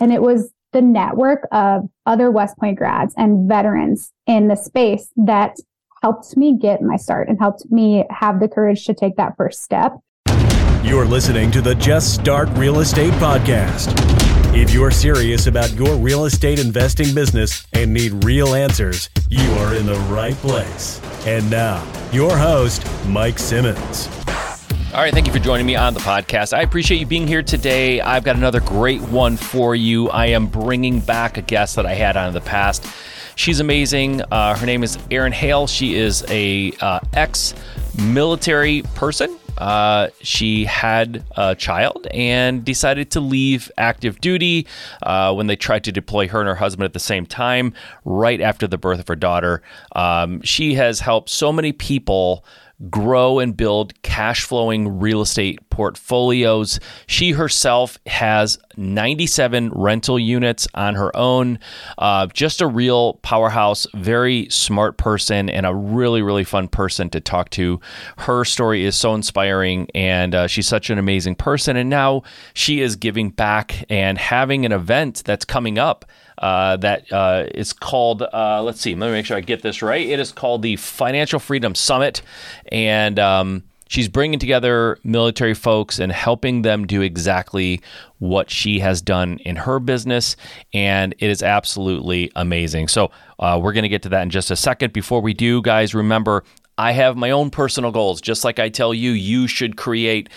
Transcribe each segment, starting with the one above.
And it was the network of other West Point grads and veterans in the space that helped me get my start and helped me have the courage to take that first step. You're listening to the Just Start Real Estate Podcast. If you're serious about your real estate investing business and need real answers, you are in the right place. And now, your host, Mike Simmons. All right, thank you for joining me on the podcast. I appreciate you being here today. I've got another great one for you. I am bringing back a guest that I had on in the past. She's amazing. Uh, her name is Erin Helle. She is a uh, ex-military person. Uh, she had a child and decided to leave active duty uh, when they tried to deploy her and her husband at the same time, right after the birth of her daughter. Um, she has helped so many people grow and build cash flowing real estate portfolios. She herself has 97 rental units on her own. Uh, just a real powerhouse, very smart person, and a really, really fun person to talk to. Her story is so inspiring, and uh, she's such an amazing person. And now she is giving back and having an event that's coming up uh, that uh, is called, uh, let's see, let me make sure I get this right. It is called the Financial Freedom Summit. And um, she's bringing together military folks and helping them do exactly what she has done in her business. And it is absolutely amazing. So, uh, we're going to get to that in just a second. Before we do, guys, remember I have my own personal goals. Just like I tell you, you should create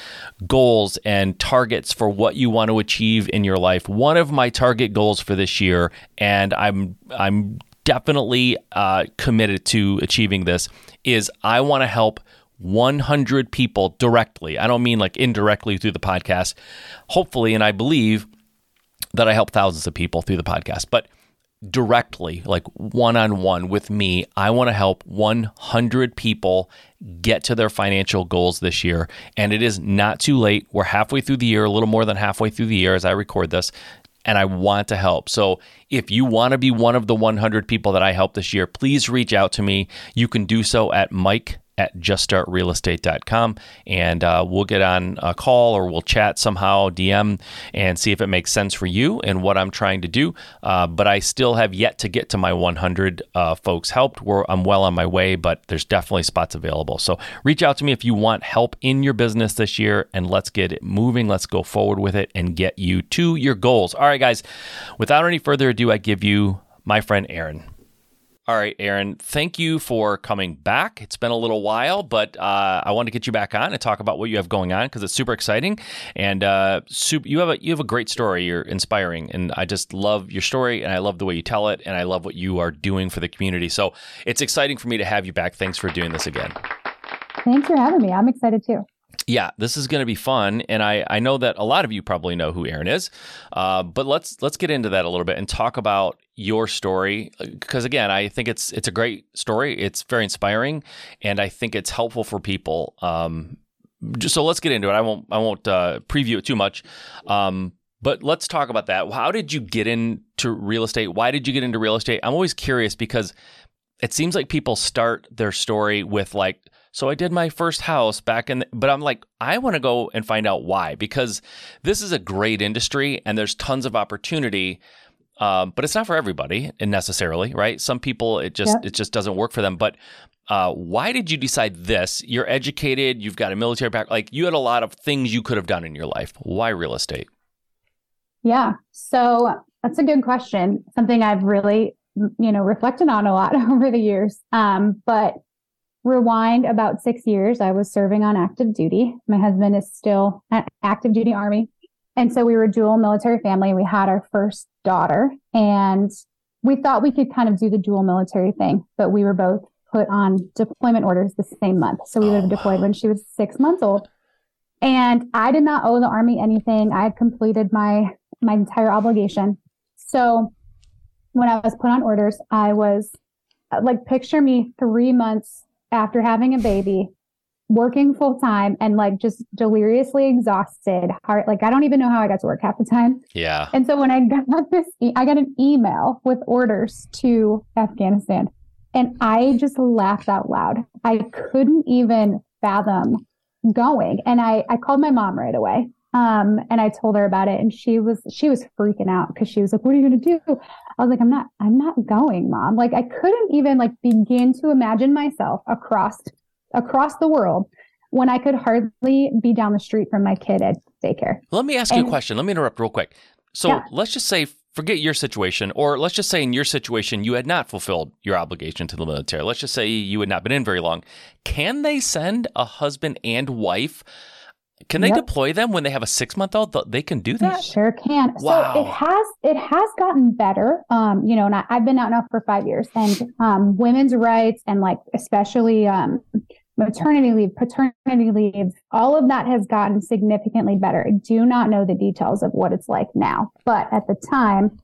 goals and targets for what you want to achieve in your life. One of my target goals for this year, and I'm I'm definitely uh, committed to achieving this, is I want to help 100 people directly. I don't mean like indirectly through the podcast. Hopefully, and I believe that I help thousands of people through the podcast, but directly, like one on one with me, I want to help 100 people get to their financial goals this year. And it is not too late. We're halfway through the year, a little more than halfway through the year as I record this. And I want to help. So, if you want to be one of the 100 people that I help this year, please reach out to me. You can do so at Mike at juststartrealestate.com and uh, we'll get on a call or we'll chat somehow dm and see if it makes sense for you and what i'm trying to do. Uh, but i still have yet to get to my 100 uh, folks helped. We're, i'm well on my way but there's definitely spots available. So reach out to me if you want help in your business this year and let's get it moving. Let's go forward with it and get you to your goals. All right guys. Without any further ado i give you my friend erin all right, Erin, thank you for coming back. It's been a little while, but uh, I want to get you back on and talk about what you have going on because it's super exciting and uh, super, you have a you have a great story. You're inspiring, and I just love your story and I love the way you tell it, and I love what you are doing for the community. So it's exciting for me to have you back. Thanks for doing this again. Thanks for having me. I'm excited too yeah, this is going to be fun, and I, I know that a lot of you probably know who Erin is, uh, but let's let's get into that a little bit and talk about your story because again, I think it's it's a great story. It's very inspiring, and I think it's helpful for people. Um, just, so let's get into it. I won't I won't uh, preview it too much, um, but let's talk about that. How did you get into real estate? Why did you get into real estate? I'm always curious because it seems like people start their story with like so I did my first house back in, the, but I'm like, I want to go and find out why because this is a great industry and there's tons of opportunity. Um, but it's not for everybody necessarily, right? Some people it just it just doesn't work for them. But uh, why did you decide this? You're educated, you've got a military background, like you had a lot of things you could have done in your life. Why real estate? Yeah, so that's a good question. Something I've really you know reflected on a lot over the years. Um, but rewind about six years, I was serving on active duty. My husband is still active duty army. And so we were dual military family. We had our first daughter and we thought we could kind of do the dual military thing, but we were both put on deployment orders the same month. So we would have oh, deployed when she was six months old. And I did not owe the army anything. I had completed my my entire obligation. So when I was put on orders, I was like picture me three months after having a baby, working full time and like just deliriously exhausted heart like i don't even know how i got to work half the time yeah and so when i got this e- i got an email with orders to afghanistan and i just laughed out loud i couldn't even fathom going and i i called my mom right away Um, and I told her about it and she was, she was freaking out because she was like, what are you going to do? I was like, I'm not, I'm not going, mom. Like I couldn't even like begin to imagine myself across, across the world when I could hardly be down the street from my kid at daycare. Let me ask and, you a question. Let me interrupt real quick. So yeah. let's just say, forget your situation, or let's just say in your situation, you had not fulfilled your obligation to the military. Let's just say you had not been in very long. Can they send a husband and wife? Can they yep. deploy them when they have a six month old? They can do that. They sure can. Wow. So it has it has gotten better. Um, you know, and I, have been out now for five years, and um, women's rights and like especially um, maternity leave, paternity leave, all of that has gotten significantly better. I do not know the details of what it's like now, but at the time,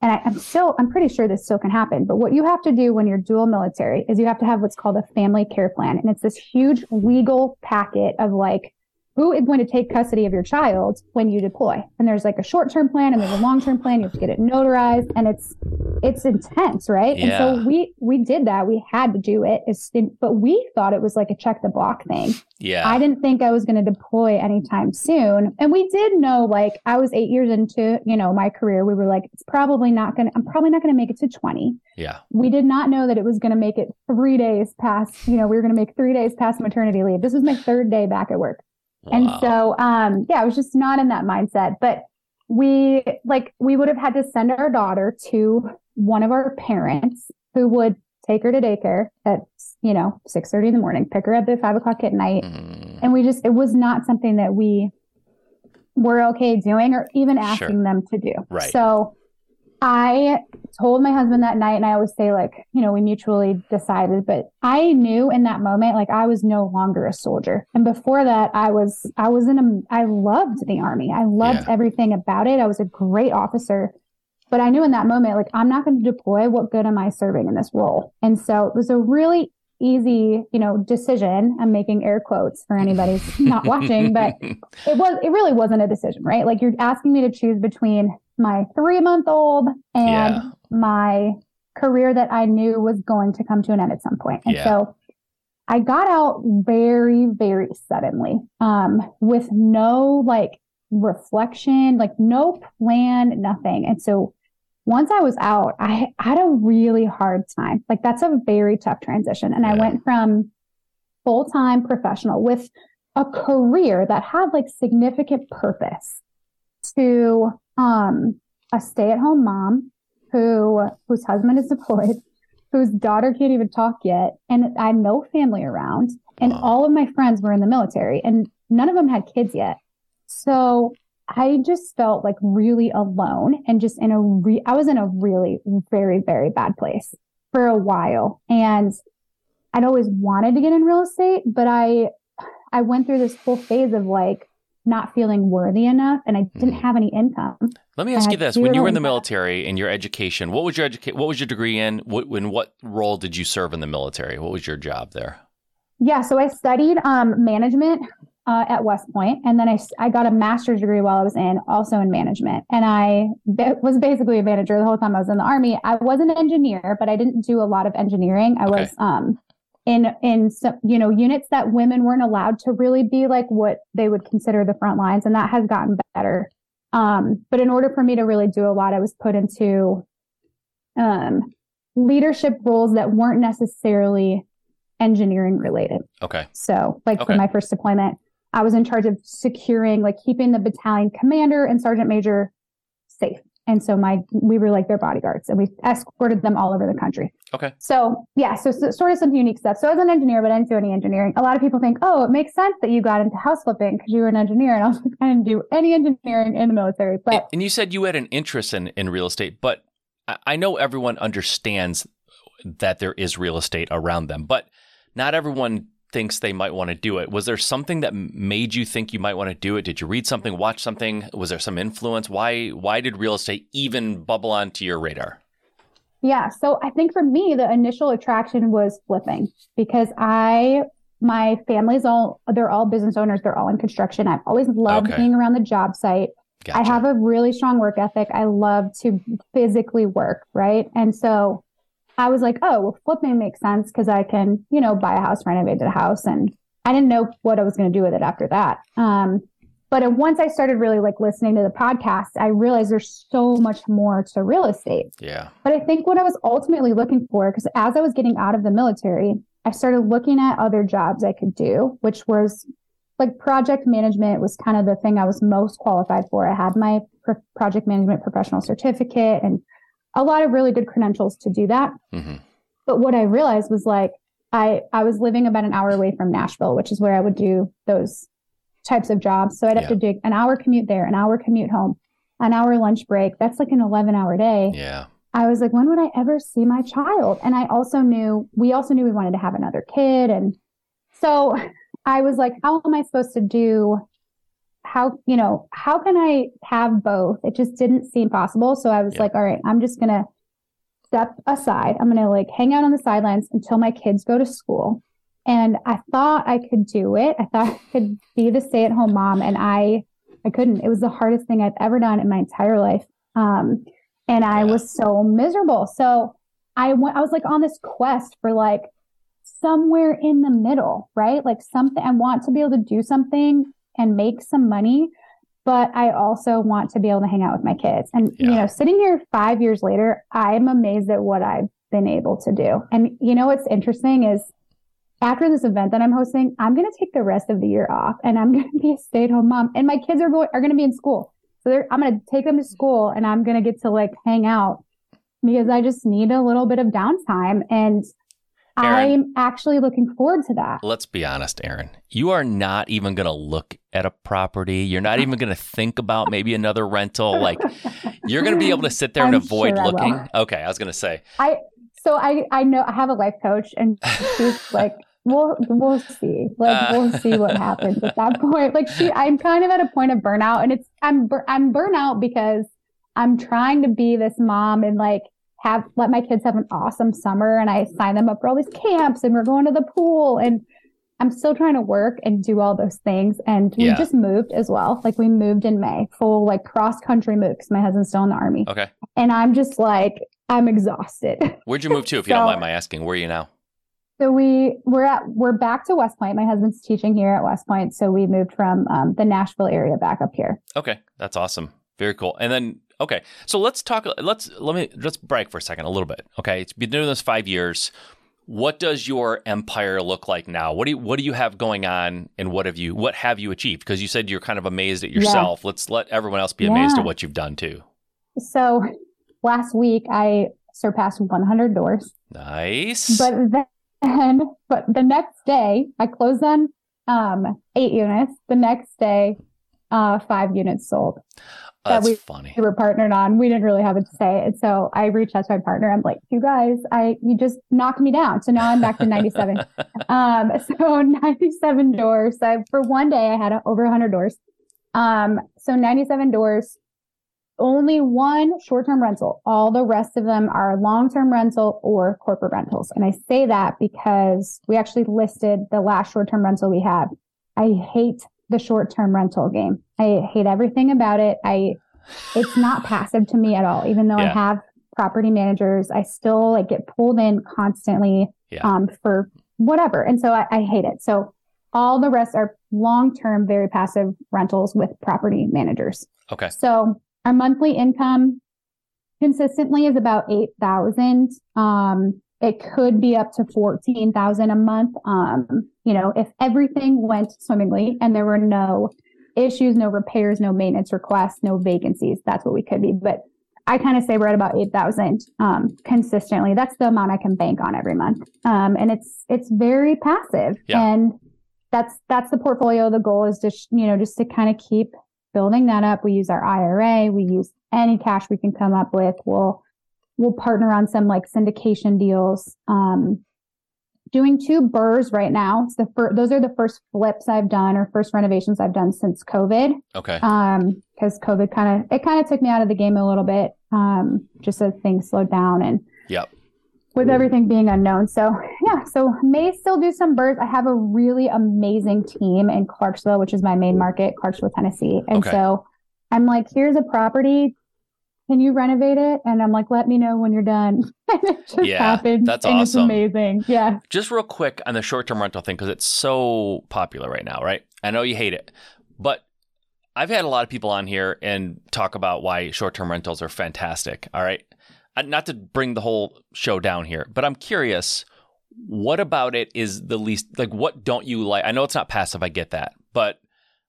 and I, am still, I'm pretty sure this still can happen. But what you have to do when you're dual military is you have to have what's called a family care plan. And it's this huge legal packet of like who is going to take custody of your child when you deploy? And there's like a short-term plan and there's a long-term plan. You have to get it notarized and it's it's intense right? Yeah. and so we we did that. We had to do it. It's, but we thought it was like a check the block thing. Yeah. I didn't think i was going to deploy anytime soon. And we did know like i was eight years into you know my career. We were like it's probably not going to i'm probably not going to make it to 20 yeah. We did not know that it was going to make it three days past you know we were going to make three days past maternity leave. This was my third day back at work Wow. And so, um, yeah, I was just not in that mindset. But we like we would have had to send our daughter to one of our parents who would take her to daycare at you know six thirty in the morning, pick her up at five o'clock at night, mm. and we just it was not something that we were okay doing or even asking sure. them to do. Right. So I told my husband that night, and I always say, like, you know, we mutually decided, but I knew in that moment, like, I was no longer a soldier. And before that, I was, I was in a, I loved the army. I loved yeah. everything about it. I was a great officer. But I knew in that moment, like, I'm not going to deploy. What good am I serving in this role? And so it was a really easy, you know, decision. I'm making air quotes for anybody's not watching, but it was, it really wasn't a decision, right? Like, you're asking me to choose between my three month old and yeah. my career that I knew was going to come to an end at some point. And yeah. so I got out very, very suddenly, um, with no like reflection, like no plan, nothing. And so once I was out, I, I had a really hard time. Like that's a very tough transition. And yeah. I went from full time professional with a career that had like significant purpose to um, a stay-at-home mom who whose husband is deployed, whose daughter can't even talk yet, and I had no family around, and all of my friends were in the military, and none of them had kids yet. So I just felt like really alone and just in a re- I was in a really very very bad place for a while, and I'd always wanted to get in real estate, but I I went through this whole phase of like not feeling worthy enough and I didn't mm-hmm. have any income. Let me ask you this. When you were in the military in your education, what was your educa- what was your degree in? What in what role did you serve in the military? What was your job there? Yeah, so I studied um, management uh, at West Point, and then I, I got a master's degree while I was in, also in management. And I be- was basically a manager the whole time I was in the Army. I was an engineer, but I didn't do a lot of engineering. I okay. was um, in in some, you know units that women weren't allowed to really be like what they would consider the front lines and that has gotten better. Um, but in order for me to really do a lot i was put into um, leadership roles that weren't necessarily engineering related. Okay. So like okay. for my first deployment i was in charge of securing like keeping the battalion commander and sergeant major safe and so my we were like their bodyguards and we escorted them all over the country. Okay. So yeah, so, so sort of some unique stuff. So I was an engineer, but I didn't do any engineering. A lot of people think, oh, it makes sense that you got into house flipping because you were an engineer. And I was like, I didn't do any engineering in the military. But and you said you had an interest in, in real estate, but I know everyone understands that there is real estate around them, but not everyone thinks they might want to do it. Was there something that made you think you might want to do it? Did you read something, watch something? Was there some influence? Why why did real estate even bubble onto your radar? Yeah, so I think for me the initial attraction was flipping because I my family's all they're all business owners, they're all in construction. I've always loved okay. being around the job site. Gotcha. I have a really strong work ethic. I love to physically work, right? And so I was like, oh, well, flipping makes sense because I can, you know, buy a house, renovate a house. And I didn't know what I was going to do with it after that. Um, But once I started really like listening to the podcast, I realized there's so much more to real estate. Yeah. But I think what I was ultimately looking for, because as I was getting out of the military, I started looking at other jobs I could do, which was like project management was kind of the thing I was most qualified for. I had my pro- project management professional certificate and a lot of really good credentials to do that. hmm But what I realized was like I I was living about an hour away from Nashville, which is where I would do those types of jobs. So I'd have Yeah. to do an hour commute there, an hour commute home, an hour lunch break. That's like an 11 hour day. Yeah. I was like, when would I ever see my child? And I also knew, we also knew we wanted to have another kid. And so I was like, how am I supposed to do? How, you know, how can I have both? It just didn't seem possible. So I was Yeah. like, all right, I'm just going to step aside. I'm going to like hang out on the sidelines until my kids go to school. And I thought I could do it. I thought I could be the stay at home mom and I, I couldn't. It was the hardest thing I've ever done in my entire life. Um, and I Yeah. was so miserable. So I went, I was like on this quest for like somewhere in the middle, right? Like something, I want to be able to do something and make some money, but I also want to be able to hang out with my kids. And, you know, sitting here five years later, I'm amazed at what I've been able to do. And, you know, what's interesting is after this event that I'm hosting, I'm going to take the rest of the year off and I'm going to be a stay at home mom and my kids are going, are going to be in school. So they're, I'm going to take them to school and I'm going to get to like hang out because I just need a little bit of downtime. And Erin. I'm actually looking forward to that. Let's be honest, Erin. You are not even going to look at a property. You're not even going to think about maybe another rental. Like you're going to be able to sit there and I'm avoid sure I looking. Okay, I was going to say. I, so I, I know I have a life coach and she's like, we'll, we'll see. Like, Uh. we'll see what happens at that point. Like she, I'm kind of at a point of burnout and it's, I'm, I'm burnout because I'm trying to be this mom and like have, let my kids have an awesome summer and I sign them up for all these camps and we're going to the pool and I'm still trying to work and do all those things. And we Yeah. just moved as well. Like we moved in May, full like cross country move because my husband's still in the army. Okay. And I'm just like, I'm exhausted. Where'd you move to if you don't mind my asking? Where are you now? So we we're at we're back to West Point. My husband's teaching here at West Point, so we moved from um, the Nashville area back up here. Okay, that's awesome. Very cool. And then okay, so let's talk. Let's let me let's break for a second, a little bit. Okay, it's been doing this five years. What does your empire look like now? What do you what do you have going on, and what have you what have you achieved? Because you said you're kind of amazed at yourself. Let's let everyone else be amazed Yeah. at what you've done too. So last week I surpassed 100 doors, Nice. but then but the next day I closed on um, eight units. The next day, uh, five units sold. That's we- funny. we were partnered on. We didn't really have a say. And so I reached out to my partner. I'm like, you guys, I you just knocked me down. So now I'm back to 97. um, so 97 doors. So for one day I had over 100 doors. Um, so 97 doors. Only one short-term rental. All the rest of them are long-term rental or corporate rentals. And I say that because we actually listed the last short-term rental we had. I hate the short-term rental game. I hate everything about it. I it's not passive to me at all. Even though I have property managers, I still like get pulled in constantly Yeah. um, for whatever. And so I, I hate it. So all the rest are long-term, very passive rentals with property managers. Okay. So our monthly income consistently is about 8,000. Um, it could be up to 14,000 a month. Um, you know, if everything went swimmingly and there were no issues, no repairs, no maintenance requests, no vacancies, that's what we could be. But I kind of say we're at about 8,000, um, consistently. That's the amount I can bank on every month. Um, and it's, it's very passive Yeah. and that's, that's the portfolio. The goal is just, you know, just to kind of keep building that up. We use our IRA. We use any cash we can come up with. We'll, we'll partner on some like syndication deals. Um, doing two BRRRRs right now. It's the fir- those are the first flips I've done or first renovations I've done since COVID. Okay. Um, cause COVID kind of, it kind of took me out of the game a little bit. Um, just as things slowed down and Yep. with everything being unknown. So yeah, so may still do some BRRRRs. I have a really amazing team in Clarksville, which is my main market, Clarksville, Tennessee. And Okay. so I'm like, here's a property. Can you renovate it? And I'm like, let me know when you're done. and it just Yeah, happened. that's and awesome. It's amazing. Yeah. Just real quick on the short term rental thing, because it's so popular right now, right? I know you hate it, but I've had a lot of people on here and talk about why short term rentals are fantastic. All right. Not to bring the whole show down here, but I'm curious what about it is the least like what don't you like? I know it's not passive, I get that. But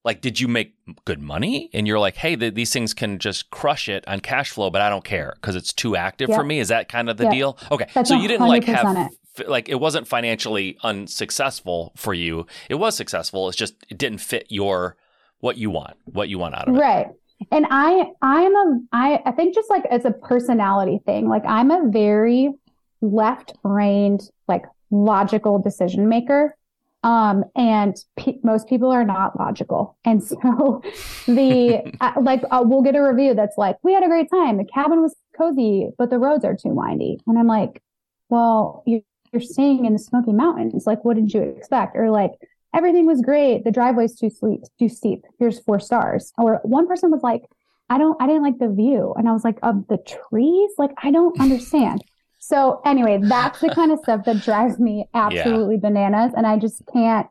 like did you make good money and you're like, "Hey, the, these things can just crush it on cash flow, but I don't care because it's too active Yeah. for me." Is that kind of the Yeah. deal? Okay. That's so you didn't like 100% have it. like it wasn't financially unsuccessful for you. It was successful. It's just it didn't fit your what you want, what you want out of it. Right. And I I'm a I I think just like it's a personality thing. Like I'm a very left-brained, like logical decision maker. Um, and pe- most people are not logical. And so the, uh, like, uh, we'll get a review that's like, we had a great time. The cabin was cozy, but the roads are too windy. And I'm like, well, you, you're staying in the Smoky Mountains. Like, what did you expect? Or like, everything was great. The driveway's too steep, too steep. Here's four stars. Or one person was like, I don't, I didn't like the view. And I was like, of the trees? Like, I don't understand. So anyway, that's the kind of stuff that drives me absolutely bananas. And I just can't,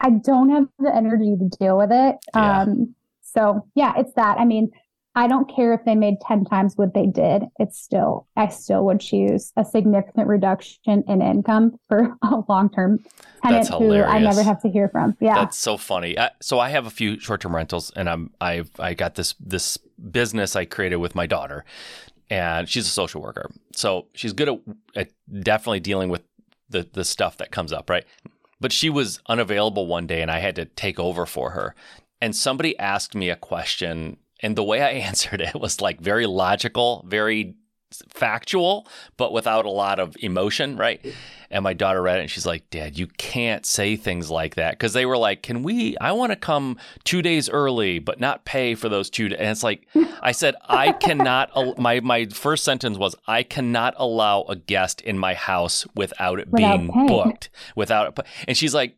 I don't have the energy to deal with it. Yeah. Um, so yeah, it's that. I mean, I don't care if they made 10 times what they did. It's still, I still would choose a significant reduction in income for a long-term tenant That's who I never have to hear from. Yeah. That's so funny. I, so I have a few short-term rentals, and I'm I've I got this this business I created with my daughter, and she's a social worker, so she's good at, at definitely dealing with the the stuff that comes up, right? But she was unavailable one day, and I had to take over for her. And somebody asked me a question, and the way I answered it was like very logical, very factual, but without a lot of emotion, right? And my daughter read it and she's like, Dad, you can't say things like that. Because they were like, Can we, I want to come two days early, but not pay for those two days. And it's like, I said, I cannot, al- my, my first sentence was, I cannot allow a guest in my house without it Without being paying. booked. Without it. And she's like,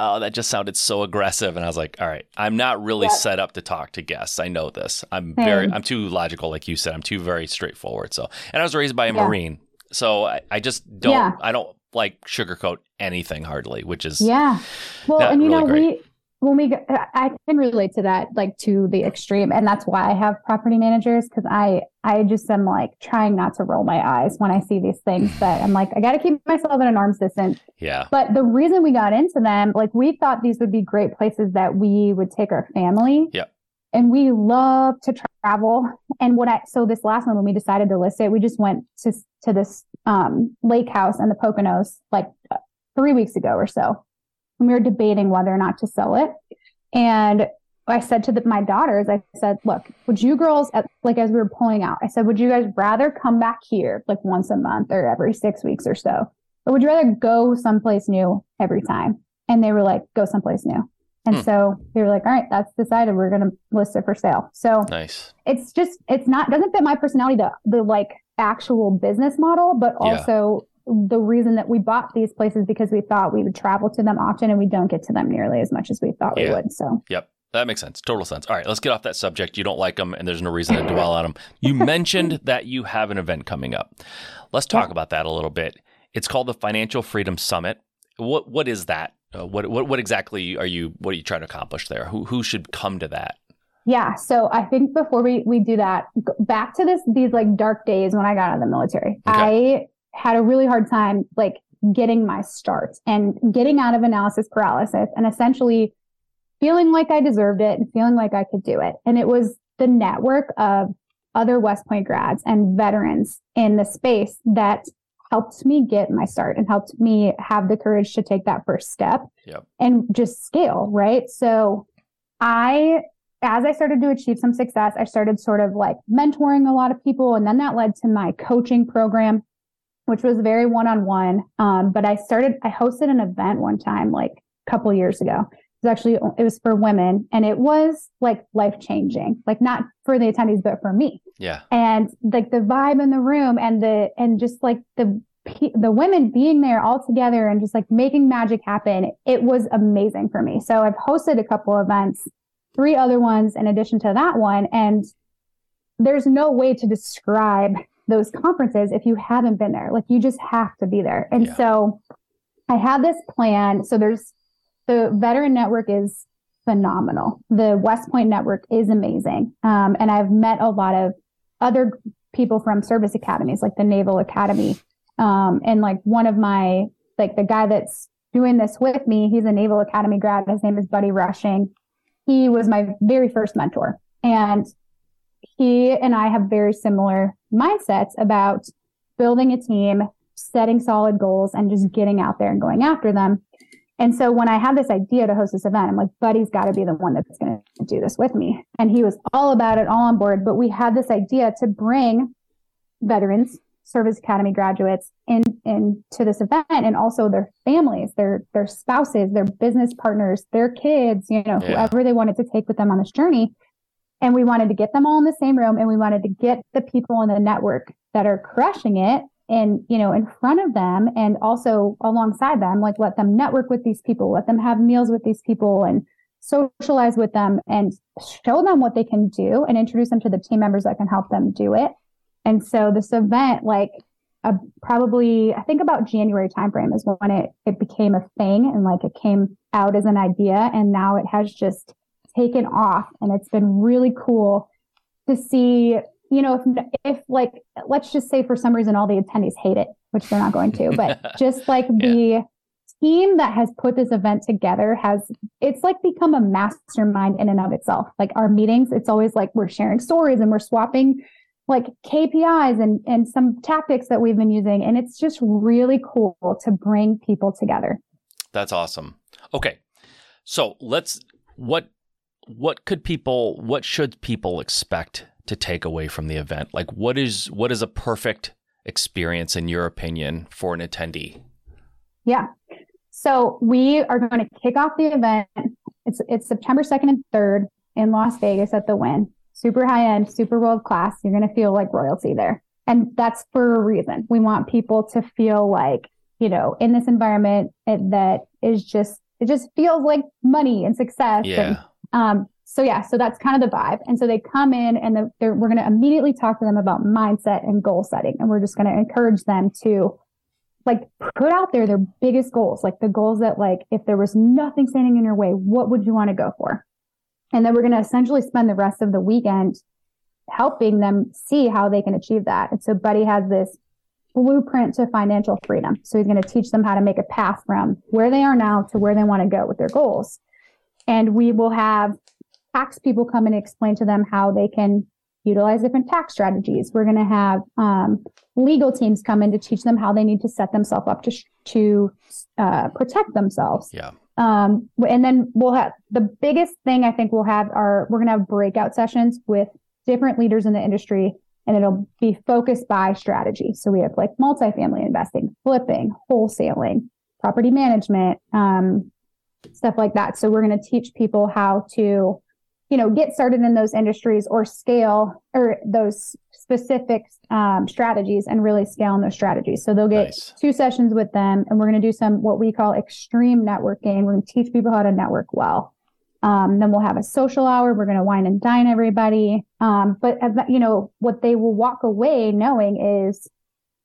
Oh, that just sounded so aggressive. And I was like, all right, I'm not really set up to talk to guests. I know this. I'm very, I'm too logical, like you said. I'm too very straightforward. So, and I was raised by a Yeah. Marine. So I, I just don't, Yeah. I don't like sugarcoat anything hardly, which is, Yeah. Well, and you really know, great. we, when we, I can relate to that, like to the extreme. And that's why I have property managers because I, I just am like trying not to roll my eyes when I see these things that I'm like, I got to keep myself at an arm's distance. yeah. But the reason we got into them, like we thought these would be great places that we would take our family. yeah And we love to travel. And what I, so this last one, when we decided to list it, we just went to, to this, um, lake house in the Poconos like uh, three weeks ago or so. And we were debating whether or not to sell it. And I said to the, my daughters, I said, look, would you girls, at, like as we were pulling out, I said, would you guys rather come back here like once a month or every six weeks or so? Or would you rather go someplace new every time? And they were like, go someplace new. And Hmm. so they were like, all right, that's decided. We're going to list it for sale. So Nice. it's just, it's not, doesn't fit my personality, the, the like actual business model, but also the reason that we bought these places because we thought we would travel to them often and we don't get to them nearly as much as we thought we would. So Yep. That makes sense. Total sense. All right, let's get off that subject. You don't like them, and there's no reason to dwell on them. You mentioned that you have an event coming up. Let's talk Yeah. about that a little bit. It's called the Financial Freedom Summit. What what is that? Uh, what what what exactly are you? What are you trying to accomplish there? Who who should come to that? Yeah. So I think before we, we do that, back to this, these like dark days when I got out of the military, I had a really hard time like getting my start and getting out of analysis paralysis and essentially feeling like I deserved it and feeling like I could do it. And it was the network of other West Point grads and veterans in the space that helped me get my start and helped me have the courage to take that first step Yep. and just scale. Right. So I as I started to achieve some success, I started sort of like mentoring a lot of people. And then that led to my coaching program, which was very one on one. But I started, I hosted an event one time, like a couple years ago. It was actually, it was for women and it was like life changing, like not for the attendees, but for me Yeah. and like the vibe in the room and the and just like the the women being there all together and just like making magic happen it was amazing for me so i've hosted a couple events three other ones in addition to that one and there's no way to describe those conferences if you haven't been there like you just have to be there and Yeah. so i had this plan so there's the veteran network is phenomenal. The West Point network is amazing. Um, and I've met a lot of other people from service academies, like the Naval Academy. Um, and like one of my, like the guy that's doing this with me, he's a Naval Academy grad. His name is Buddy Rushing. He was my very first mentor. And he and I have very similar mindsets about building a team, setting solid goals, and just getting out there and going after them. And so when I had this idea to host this event, I'm like, Buddy's got to be the one that's going to do this with me. And he was all about it, all on board. But we had this idea to bring veterans, service academy graduates in into this event and also their families, their their spouses, their business partners, their kids, you know, yeah. whoever they wanted to take with them on this journey. And we wanted to get them all in the same room and we wanted to get the people in the network that are crushing it and, you know, in front of them and also alongside them, like let them network with these people, let them have meals with these people and socialize with them and show them what they can do and introduce them to the team members that can help them do it. And so this event, like uh, probably, I think about January timeframe is when it, it became a thing and like it came out as an idea. And now it has just taken off and it's been really cool to see you know if if like let's just say for some reason all the attendees hate it which they're not going to but just like yeah. the team that has put this event together has it's like become a mastermind in and of itself. Like our meetings it's always like we're sharing stories and we're swapping like KPIs and and some tactics that we've been using and it's just really cool to bring people together. That's awesome. Okay so let's what what could people what should people expect to take away from the event? Like what is what is a perfect experience in your opinion for an attendee? Yeah. So we are going to kick off the event. It's it's september 2nd and 3rd in las vegas at the Wynn super high end super world class. You're going to feel like royalty there. And that's for a reason. We want people to feel like you know in this environment it, that is just it just feels like money and success yeah. and um, so yeah, so that's kind of the vibe. And so they come in and the, we're going to immediately talk to them about mindset and goal setting. And we're just going to encourage them to like put out there their biggest goals, like the goals that like, if there was nothing standing in your way, what would you want to go for? And then we're going to essentially spend the rest of the weekend helping them see how they can achieve that. And so Buddy has this blueprint to financial freedom. So he's going to teach them how to make a path from where they are now to where they want to go with their goals and we will have tax people come and explain to them how they can utilize different tax strategies. We're going to have um, legal teams come in to teach them how they need to set themselves up to to uh, protect themselves. Yeah. Um, and then we'll have the biggest thing I think we'll have are we're going to have breakout sessions with different leaders in the industry, and it'll be focused by strategy. So we have like multifamily investing, flipping, wholesaling, property management, um, stuff like that. So we're going to teach people how to, you know, get started in those industries or scale or those specific um, strategies and really scale on those strategies. So they'll get nice. two sessions with them, and we're going to do some what we call extreme networking. We're going to teach people how to network well. Um, then we'll have a social hour. We're going to wine and dine everybody. Um, but you know what they will walk away knowing is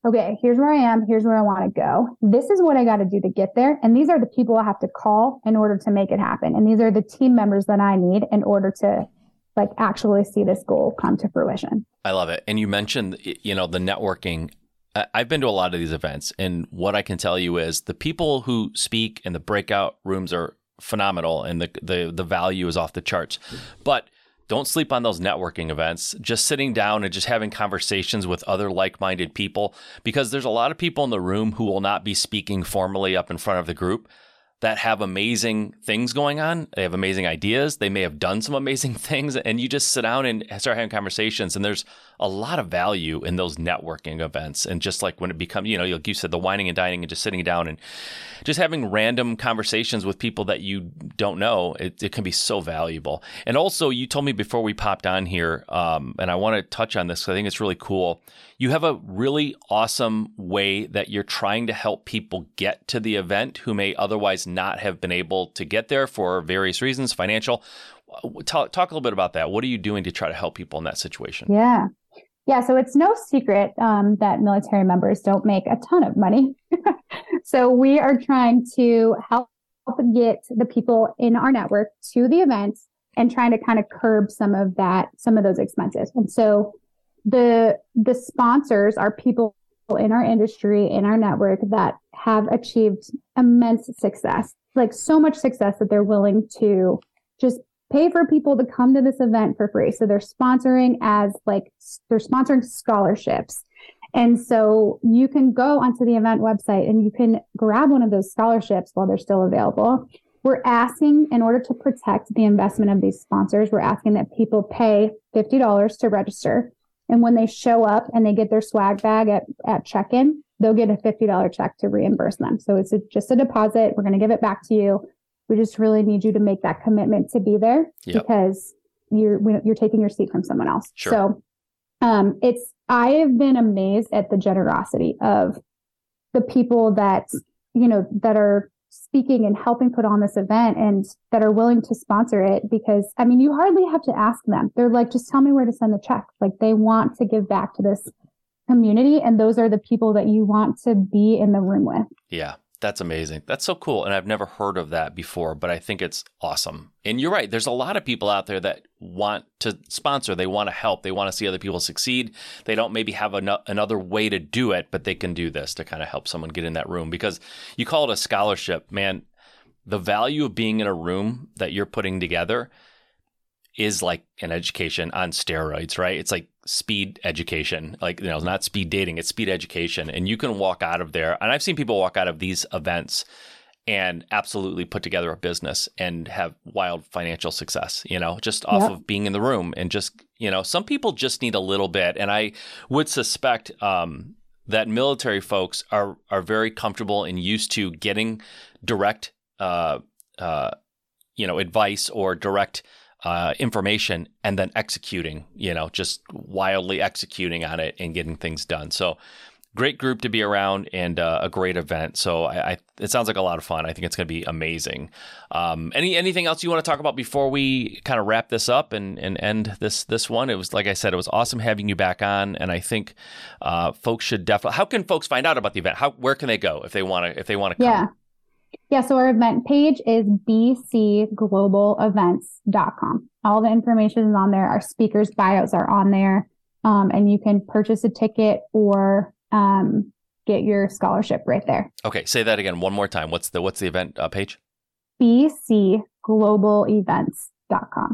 okay, here's where I am. Here's where I want to go. This is what I got to do to get there. And these are the people I have to call in order to make it happen. And these are the team members that I need in order to like actually see this goal come to fruition. I love it. And you mentioned, you know, the networking. I've been to a lot of these events, and what I can tell you is the people who speak in the breakout rooms are phenomenal, and the the the value is off the charts. But don't sleep on those networking events. Just sitting down and just having conversations with other like minded people, because there's a lot of people in the room who will not be speaking formally up in front of the group that have amazing things going on. They have amazing ideas. They may have done some amazing things. And you just sit down and start having conversations. And there's a lot of value in those networking events. And just like when it becomes, you know, like you said, the whining and dining and just sitting down and just having random conversations with people that you don't know, it, it can be so valuable. And also, you told me before we popped on here, um, and I want to touch on this because I think it's really cool. You have a really awesome way that you're trying to help people get to the event who may otherwise not have been able to get there for various reasons, financial. Talk, talk a little bit about that. What are you doing to try to help people in that situation? Yeah. Yeah, so it's no secret um, that military members don't make a ton of money. so we are trying to help get the people in our network to the event and trying to kind of curb some of that, some of those expenses. And so the the sponsors are people in our industry, in our network that have achieved immense success, like so much success that they're willing to just pay for people to come to this event for free. So they're sponsoring as like they're sponsoring scholarships. And so you can go onto the event website and you can grab one of those scholarships while they're still available. We're asking, in order to protect the investment of these sponsors, we're asking that people pay $50 to register. And when they show up and they get their swag bag at, at check in, they'll get a $50 check to reimburse them. So it's a, just a deposit. We're going to give it back to you. We just really need you to make that commitment to be there yep. because you're you're taking your seat from someone else. Sure. So um, it's I have been amazed at the generosity of the people that you know that are speaking and helping put on this event and that are willing to sponsor it because I mean you hardly have to ask them. They're like just tell me where to send the check. Like they want to give back to this community and those are the people that you want to be in the room with. Yeah. That's amazing. That's so cool. And I've never heard of that before, but I think it's awesome. And you're right. There's a lot of people out there that want to sponsor. They want to help. They want to see other people succeed. They don't maybe have an- another way to do it, but they can do this to kind of help someone get in that room because you call it a scholarship, man. The value of being in a room that you're putting together is like an education on steroids, right? It's like speed education. Like, you know, it's not speed dating, it's speed education. And you can walk out of there. And I've seen people walk out of these events and absolutely put together a business and have wild financial success, you know, just off yep. of being in the room and just, you know, some people just need a little bit. And I would suspect um, that military folks are are very comfortable and used to getting direct uh, uh, you know, advice or direct uh, information and then executing, you know, just wildly executing on it and getting things done. So, great group to be around and uh, a great event. So, I, I, it sounds like a lot of fun. I think it's going to be amazing. Um, any anything else you want to talk about before we kind of wrap this up and, and end this this one? It was like I said, it was awesome having you back on, and I think uh, folks should definitely. How can folks find out about the event? How where can they go if they want to if they want to? Yeah. Yeah, so our event page is bcglobalevents.com. All the information is on there. Our speakers' bios are on there. Um, and you can purchase a ticket or um, get your scholarship right there. Okay, say that again one more time. What's the what's the event uh, page? BC Global Events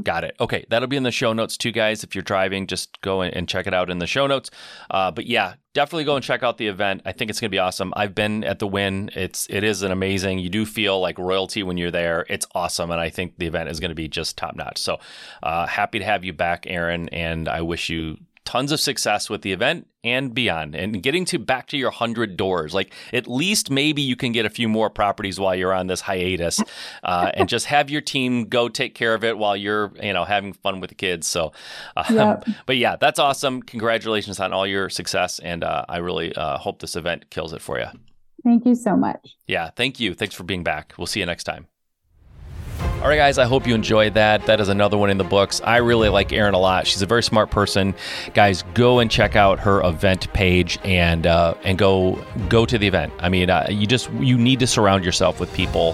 Got it. Okay. That'll be in the show notes too, guys. If you're driving, just go and check it out in the show notes. Uh, but yeah, definitely go and check out the event. I think it's going to be awesome. I've been at the Wynn. It's, it is an amazing, you do feel like royalty when you're there. It's awesome. And I think the event is going to be just top notch. So uh, happy to have you back, Erin, And I wish you tons of success with the event and beyond and getting to back to your 100 doors. Like at least maybe you can get a few more properties while you're on this hiatus uh, and just have your team go take care of it while you're you know having fun with the kids. So um, yep. but yeah that's awesome. Congratulations on all your success and uh, i really uh, hope this event kills it for you thank you so much. Yeah thank you. Thanks for being back. We'll see you next time all right, guys, I hope you enjoyed that. That is another one in the books. I really like Erin a lot. She's a very smart person. Guys, go and check out her event page and uh, and go go to the event. I mean, uh, you just you need to surround yourself with people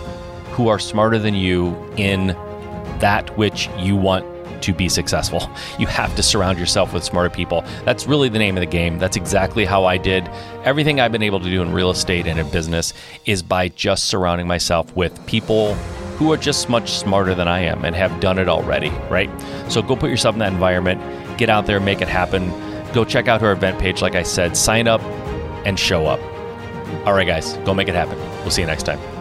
who are smarter than you in that which you want to be successful. You have to surround yourself with smarter people. That's really the name of the game. That's exactly how I did everything I've been able to do in real estate and in business is by just surrounding myself with people who are just much smarter than I am and have done it already, right? So go put yourself in that environment, get out there, make it happen. Go check out her event page, like I said, sign up and show up. All right, guys, go make it happen. We'll see you next time.